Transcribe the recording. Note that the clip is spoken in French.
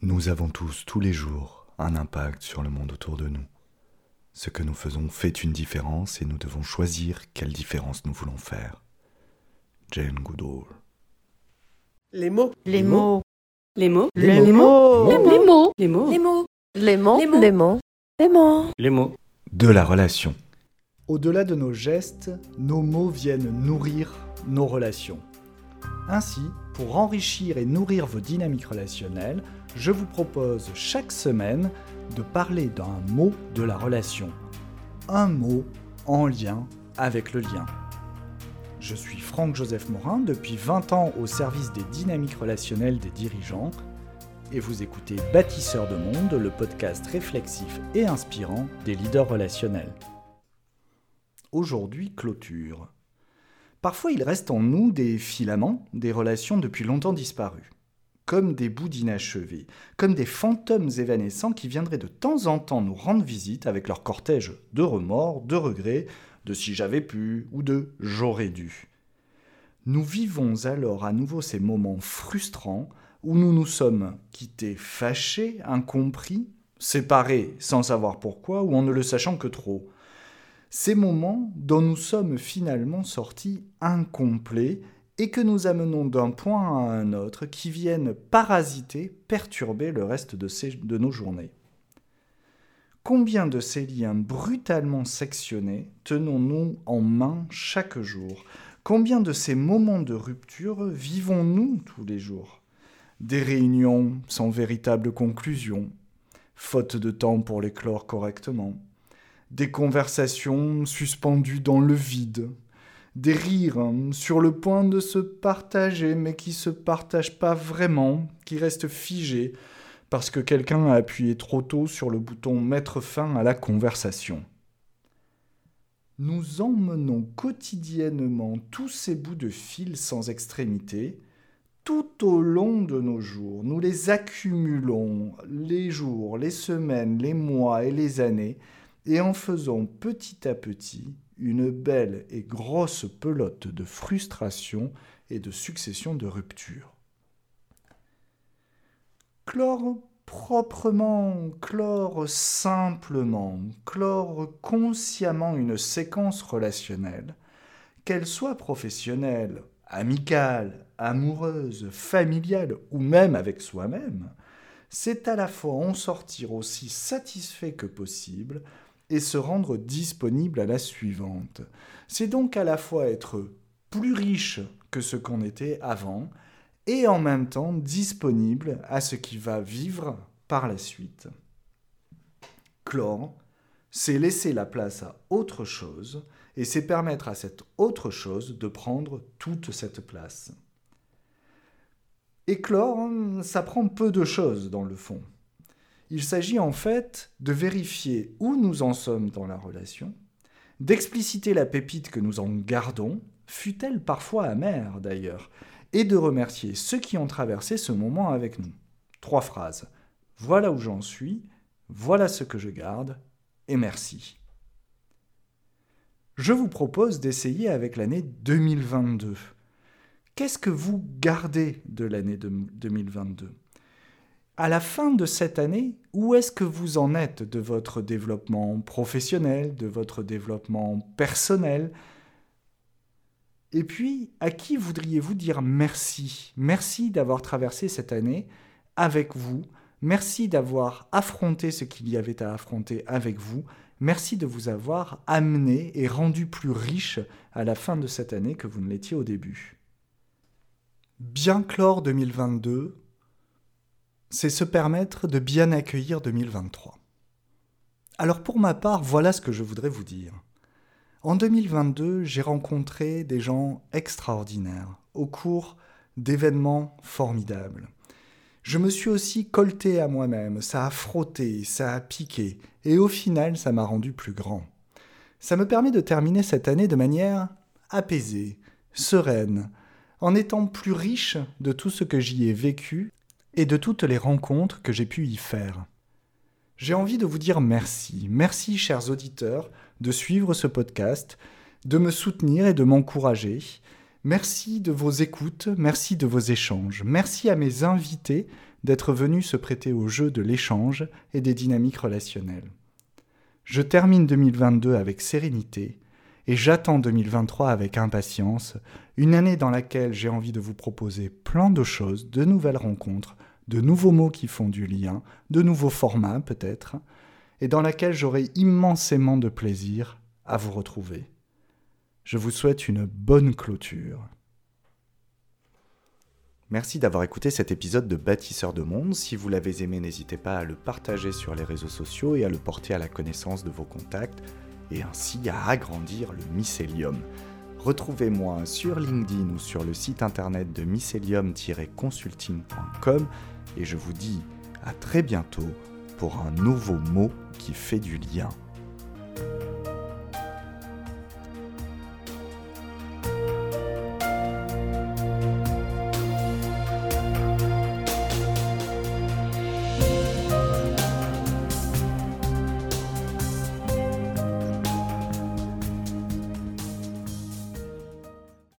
Nous avons tous, tous les jours, un impact sur le monde autour de nous. Ce que nous faisons fait une différence et nous devons choisir quelle différence nous voulons faire. Jane Goodall. Les mots. Les mots. Les mots. Les Les mots. mots. Les mots. Les mots. Les mots. Les mots. Les mots. Les mots. Les mots. Les mots. De la relation. Au-delà de nos gestes, nos mots viennent nourrir nos relations. Ainsi, pour enrichir et nourrir vos dynamiques relationnelles, je vous propose chaque semaine de parler d'un mot de la relation. Un mot en lien avec le lien. Je suis Franck-Joseph Morin, depuis 20 ans au service des dynamiques relationnelles des dirigeants, et vous écoutez Bâtisseur de Monde, le podcast réflexif et inspirant des leaders relationnels. Aujourd'hui, clôture. Parfois, il reste en nous des filaments, des relations depuis longtemps disparues, comme des bouts d'inachevés, comme des fantômes évanescents qui viendraient de temps en temps nous rendre visite avec leur cortège de remords, de regrets, de si j'avais pu ou de j'aurais dû. Nous vivons alors à nouveau ces moments frustrants où nous nous sommes quittés fâchés, incompris, séparés sans savoir pourquoi ou en ne le sachant que trop. Ces moments dont nous sommes finalement sortis incomplets et que nous amenons d'un point à un autre qui viennent parasiter, perturber le reste de, nos journées. Combien de ces liens brutalement sectionnés tenons-nous en main chaque jour? Combien de ces moments de rupture vivons-nous tous les jours? Des réunions sans véritable conclusion, faute de temps pour les clore correctement, des conversations suspendues dans le vide, des rires hein, sur le point de se partager mais qui se partagent pas vraiment, qui restent figés parce que quelqu'un a appuyé trop tôt sur le bouton mettre fin à la conversation. Nous emmenons quotidiennement tous ces bouts de fil sans extrémité tout au long de nos jours. Nous les accumulons les jours, les semaines, les mois et les années et en faisant petit à petit une belle et grosse pelote de frustration et de succession de ruptures. Clore proprement, clore simplement, clore consciemment une séquence relationnelle, qu'elle soit professionnelle, amicale, amoureuse, familiale ou même avec soi-même, c'est à la fois en sortir aussi satisfait que possible et se rendre disponible à la suivante. C'est donc à la fois être plus riche que ce qu'on était avant et en même temps disponible à ce qui va vivre par la suite. Clore, c'est laisser la place à autre chose et c'est permettre à cette autre chose de prendre toute cette place. Et clore, ça prend peu de choses dans le fond. Il s'agit en fait de vérifier où nous en sommes dans la relation, d'expliciter la pépite que nous en gardons, fut-elle parfois amère d'ailleurs, et de remercier ceux qui ont traversé ce moment avec nous. Trois phrases. Voilà où j'en suis, voilà ce que je garde, et merci. Je vous propose d'essayer avec l'année 2022. Qu'est-ce que vous gardez de l'année de- 2022 à la fin de cette année, où est-ce que vous en êtes de votre développement professionnel, de votre développement personnel? Et puis, à qui voudriez-vous dire merci? Merci d'avoir traversé cette année avec vous. Merci d'avoir affronté ce qu'il y avait à affronter avec vous. Merci de vous avoir amené et rendu plus riche à la fin de cette année que vous ne l'étiez au début. Bien clore 2022, c'est se permettre de bien accueillir 2023. Alors pour ma part, voilà ce que je voudrais vous dire. En 2022, j'ai rencontré des gens extraordinaires au cours d'événements formidables. Je me suis aussi colté à moi-même, ça a frotté, ça a piqué, et au final, ça m'a rendu plus grand. Ça me permet de terminer cette année de manière apaisée, sereine, en étant plus riche de tout ce que j'y ai vécu et de toutes les rencontres que j'ai pu y faire. J'ai envie de vous dire merci, merci chers auditeurs de suivre ce podcast, de me soutenir et de m'encourager. Merci de vos écoutes, merci de vos échanges, merci à mes invités d'être venu se prêter au jeu de l'échange et des dynamiques relationnelles. Je termine 2022 avec sérénité et j'attends 2023 avec impatience, une année dans laquelle j'ai envie de vous proposer plein de choses, de nouvelles rencontres, de nouveaux mots qui font du lien, de nouveaux formats peut-être, et dans laquelle j'aurai immensément de plaisir à vous retrouver. Je vous souhaite une bonne clôture. Merci d'avoir écouté cet épisode de Bâtisseur de Monde. Si vous l'avez aimé, n'hésitez pas à le partager sur les réseaux sociaux et à le porter à la connaissance de vos contacts, et ainsi à agrandir le mycélium. Retrouvez-moi sur LinkedIn ou sur le site internet de mycelium-consulting.com et je vous dis à très bientôt pour un nouveau mot qui fait du lien.